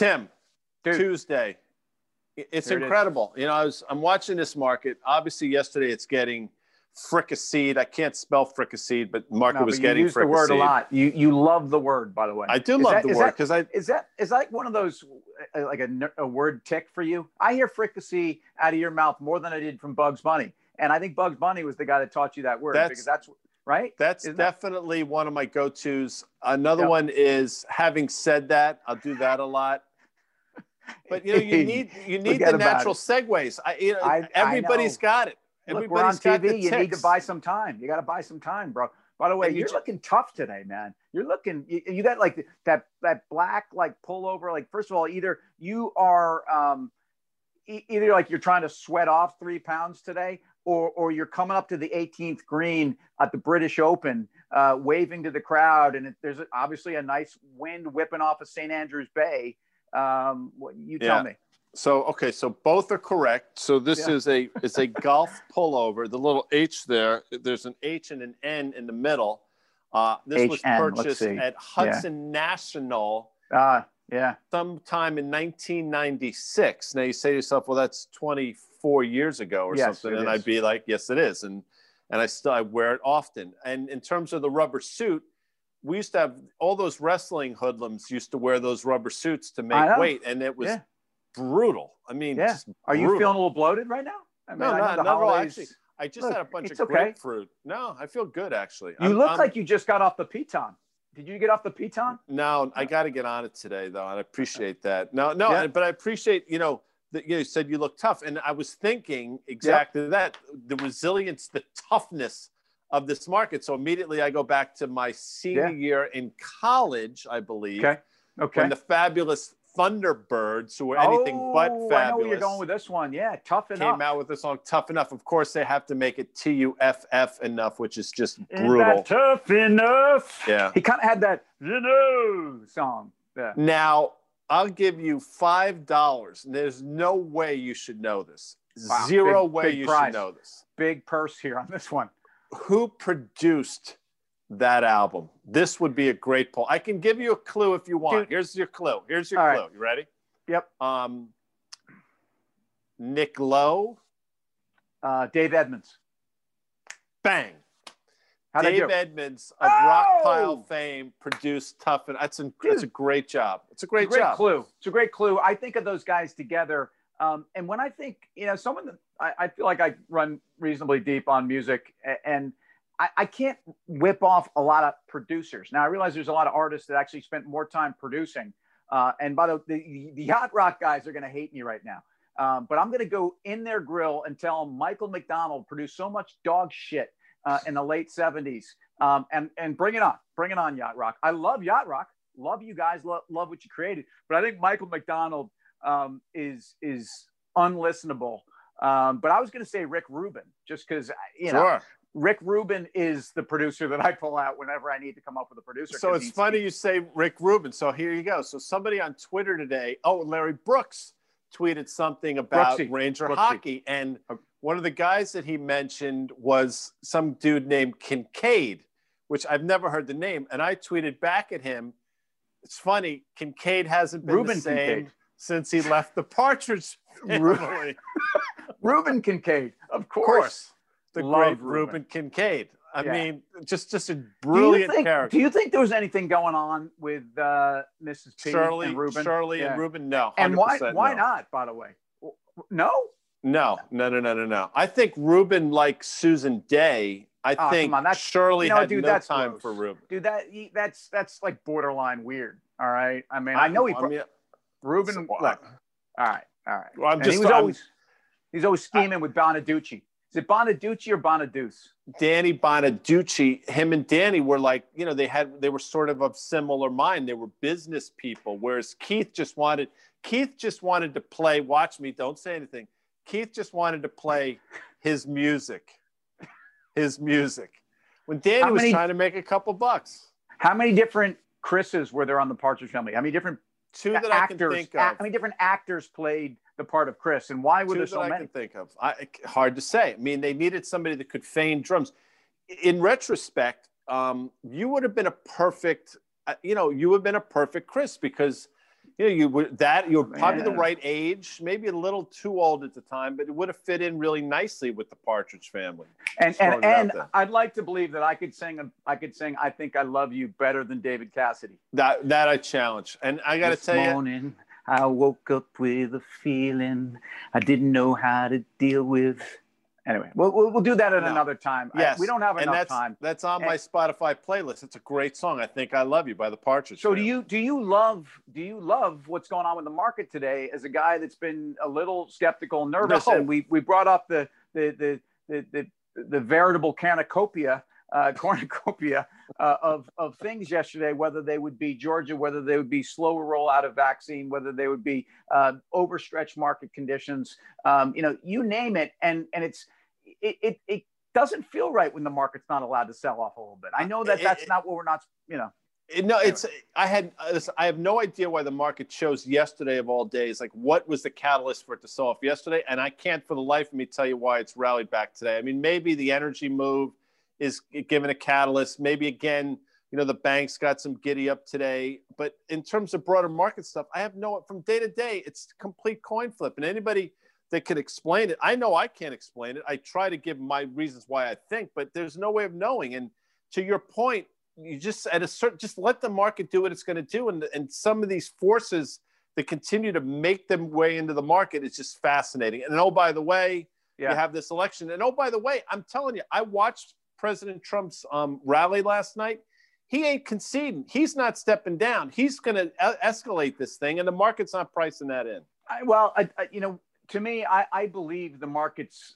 Tim, Dude. Tuesday. It's Here it incredible. You know, I was I'm watching this market. Obviously, yesterday it's getting fricasseed. I can't spell fricasseed, but market No, was but you getting use the word a lot. You you love the word, by the way. I do Is love that- the word because I Is that is that like one of those uh, like a, a word tick for you? I hear fricassee out of your mouth more than I did from Bugs Bunny, and I think Bugs Bunny was the guy that taught you that word That's- because that's right. That's Isn't that- definitely one of my go-tos. Another Yep. one is having said that, I'll do that a lot. But you know, you need you need the natural it. segues. I, you know, I- I everybody's know. got it. Look, we're on Everybody's got TV. You need to buy some time. You got to buy some time, bro. By the way, you're looking tough today, man. You're looking. You, you got like that that black like pullover. Like first of all, either you are um, e- either like you're trying to sweat off three pounds today, or or you're coming up to the 18th green at the British Open, uh, waving to the crowd, and it, there's obviously a nice wind whipping off of St Andrews Bay. Um, what, you tell Yeah. me. So okay, so both are correct. So this Yeah. is a it's a golf pullover. The little H there, there's an H and an N in the middle. Uh, this was HN, let's purchased at Hudson National Uh, yeah. sometime in 1996. Now you say to yourself, well, that's 24 years ago or Yes, something, and is. I'd be like, yes, it is, and and I still I wear it often. And in terms of the rubber suit, we used to have all those wrestling hoodlums used to wear those rubber suits to make weight, and it was Yeah. brutal. I mean, Yeah. Are you feeling a little bloated right now? I No, I not- not at all, actually. I just Look, had a bunch of okay. grapefruit. No, I feel good actually. You I'm- look I'm- like you just got off the Peloton. Did you get off the Peloton? No, I got to get on it today, though, and I appreciate that. No, no, Yeah. but I appreciate you know that you said you look tough, and I was thinking exactly that the resilience, the toughness of this market. So immediately I go back to my senior Yeah. year in college, I believe, Okay. Okay. when the fabulous Thunderbirds, who were anything oh, but fabulous. Oh, I know where you're going with this one. Yeah, tough enough. came out with the song "Tough Enough." Of course, they have to make it T U F F enough, which is just brutal. that tough enough? Yeah. He kind of had that, you know, song. Yeah. Now, I'll give you five dollars. There's no way you should know this. Wow, Zero big- way big you prize. should know this. Big purse here on this one. Who produced that album? This would be a great poll. I can give you a clue if you want. Here's your clue. Here's your All clue. right. You ready? Yep. Um, Nick Lowe. Uh, Dave Edmunds. Bang. How'd Dave? Edmunds of Oh! Rockpile fame produced Tough and that's a that's a great job. It's a great, It's a great job. clue. It's a great clue. I think of those guys together. Um, and when I think, you know, someone that I, I feel like I run reasonably deep on music and I, I can't whip off a lot of producers. Now I realize there's a lot of artists that actually spent more time producing. Uh, and by the way, the, the yacht rock guys are going to hate me right now. Um, but I'm going to go in their grill and tell them Michael McDonald produced so much dog shit uh, in the late 70s. Um, and, and bring it on. Bring it on, Yacht Rock. I love Yacht Rock. Love you guys. Lo- love what you created. But I think Michael McDonald um, is is unlistenable. Um, but I was going to say Rick Rubin, just because you know Sure. Rick Rubin is the producer that I pull out whenever I need to come up with a producer. So it's funny you say Rick Rubin. So here you go. So somebody on Twitter today, oh, Larry Brooks tweeted something about Brooksy. Ranger Brooksy. hockey. And one of the guys that he mentioned was some dude named Kincaid, which I've never heard the name. And I tweeted back at him, it's funny, Kincaid hasn't been Ruben the same Kincaid. Since he left the Partridge family. Reuben Kincaid, of of course. course. The Love great Reuben. Reuben Kincaid. I Yeah. mean, just just a Do you brilliant think? character. Do you think there was anything going on with uh, Mrs. P Shirley, and Reuben? Shirley Yeah. and Reuben, no. And why? 100% Why no. not? By the way, no. No, no, no, no, no, no. I think Reuben, like Susan Dey, I Oh, think on, that's- Shirley you know, had dude, no that's time gross. for Reuben. Dude, that that's that's like borderline weird. All right. I mean, I know he. I mean, Reuben. So, look, uh, all right. All right. Well, I'm And just- he was I'm- always he's always scheming with Bonaducci. Is it Bonaducci or Bonaduce? Danny Bonaducci, him and Danny were like, you know, they had they were sort of of similar mind. They were business people, whereas Keith just wanted Keith just wanted to play. Watch me, don't say anything. Keith just wanted to play his music, his music. When Danny How was trying to make a couple bucks, How many different Chris's were there on the Partridge Family? How many different two that I can actors? think of. how many different actors played the part of Chris, and why were Two there that so I can think of. I, hard to say. I mean, they needed somebody that could feign drums. In retrospect, um, you would have been a perfect, uh, you know, you would have been a perfect Chris because, you know, you were that you're probably the right age, maybe a little too old at the time, but it would have fit in really nicely with the Partridge Family. And and, throwing it out and. I'd like to believe that I could sing I could sing I think I love you better than David Cassidy. That that I challenge, and I got to tell you, morning I woke up with a feeling I didn't know how to deal with. Anyway, we'll, we'll, we'll do that at No. another time. I- yes, we don't have and enough that's time. that's on And- my Spotify playlist. It's a great song. I think I love you by the Partridge. So do you do you love do you love what's going on with the market today as a guy that's been a little skeptical nervous No. and we we brought up the the the the the, the veritable cornucopia uh, cornucopia uh, of of things yesterday whether they would be Georgia whether they would be slower rollout of vaccine whether they would be uh, overstretched market conditions um, you know you name it and and it's it, it it doesn't feel right when the market's not allowed to sell off a little bit. I know that that's it- not what we're not, you know. No, it's I had I have no idea why the market chose yesterday of all days. Like, what was the catalyst for it to sell off yesterday? And I can't for the life of me tell you why it's rallied back today. I mean, maybe the energy move is given a catalyst. Maybe again, you know, the banks got some giddy up today. But in terms of broader market stuff, I have no from day to day. It's complete coin flip, and anybody that can explain it, I know I can't explain it. I try to give my reasons why I think, but there's no way of knowing. And to your point you just at a certain just let the market do what it's going to do and and some of these forces that continue to make them way into the market is just fascinating and oh by the way Yeah. you have this election and oh by the way i'm telling you i watched president trump's um, rally last night he ain't conceding he's not stepping down he's going to escalate this thing and the market's not pricing that in I, well, I, I, you know, to me, I, I believe the market's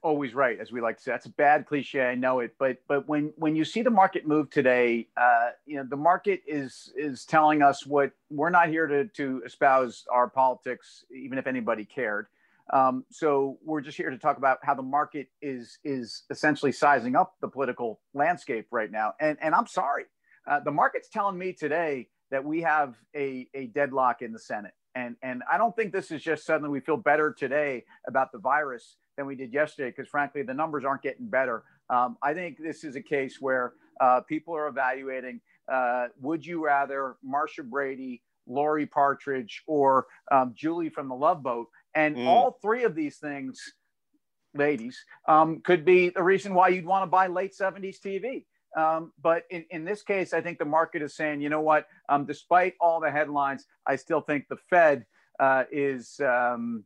always right, as we like to say. That's a bad cliche, I know it, but but when when you see the market move today, uh, you know, the market is is telling us what we're not here to to espouse our politics, even if anybody cared. Um, so we're just here to talk about how the market is is essentially sizing up the political landscape right now. And and I'm sorry, uh, the market's telling me today that we have a, a deadlock in the Senate. And, and I don't think this is just suddenly we feel better today about the virus than we did yesterday, because frankly, the numbers aren't getting better. Um, I think this is a case where uh, people are evaluating uh, would you rather Marcia Brady, Laurie Partridge, or um, Julie from the Love Boat? And Mm. all three of these things, ladies, um, could be the reason why you'd want to buy late 70s TV. Um, but in, in this case, I think the market is saying, you know what? Um, despite all the headlines, I still think the Fed uh, is. Um,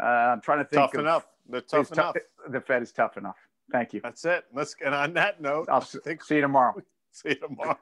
uh, I'm trying to think. tough of- enough they're tough tough- enough The Fed is tough enough. Thank you. that's it let's and on that note I'll I s- think see you tomorrow. see you tomorrow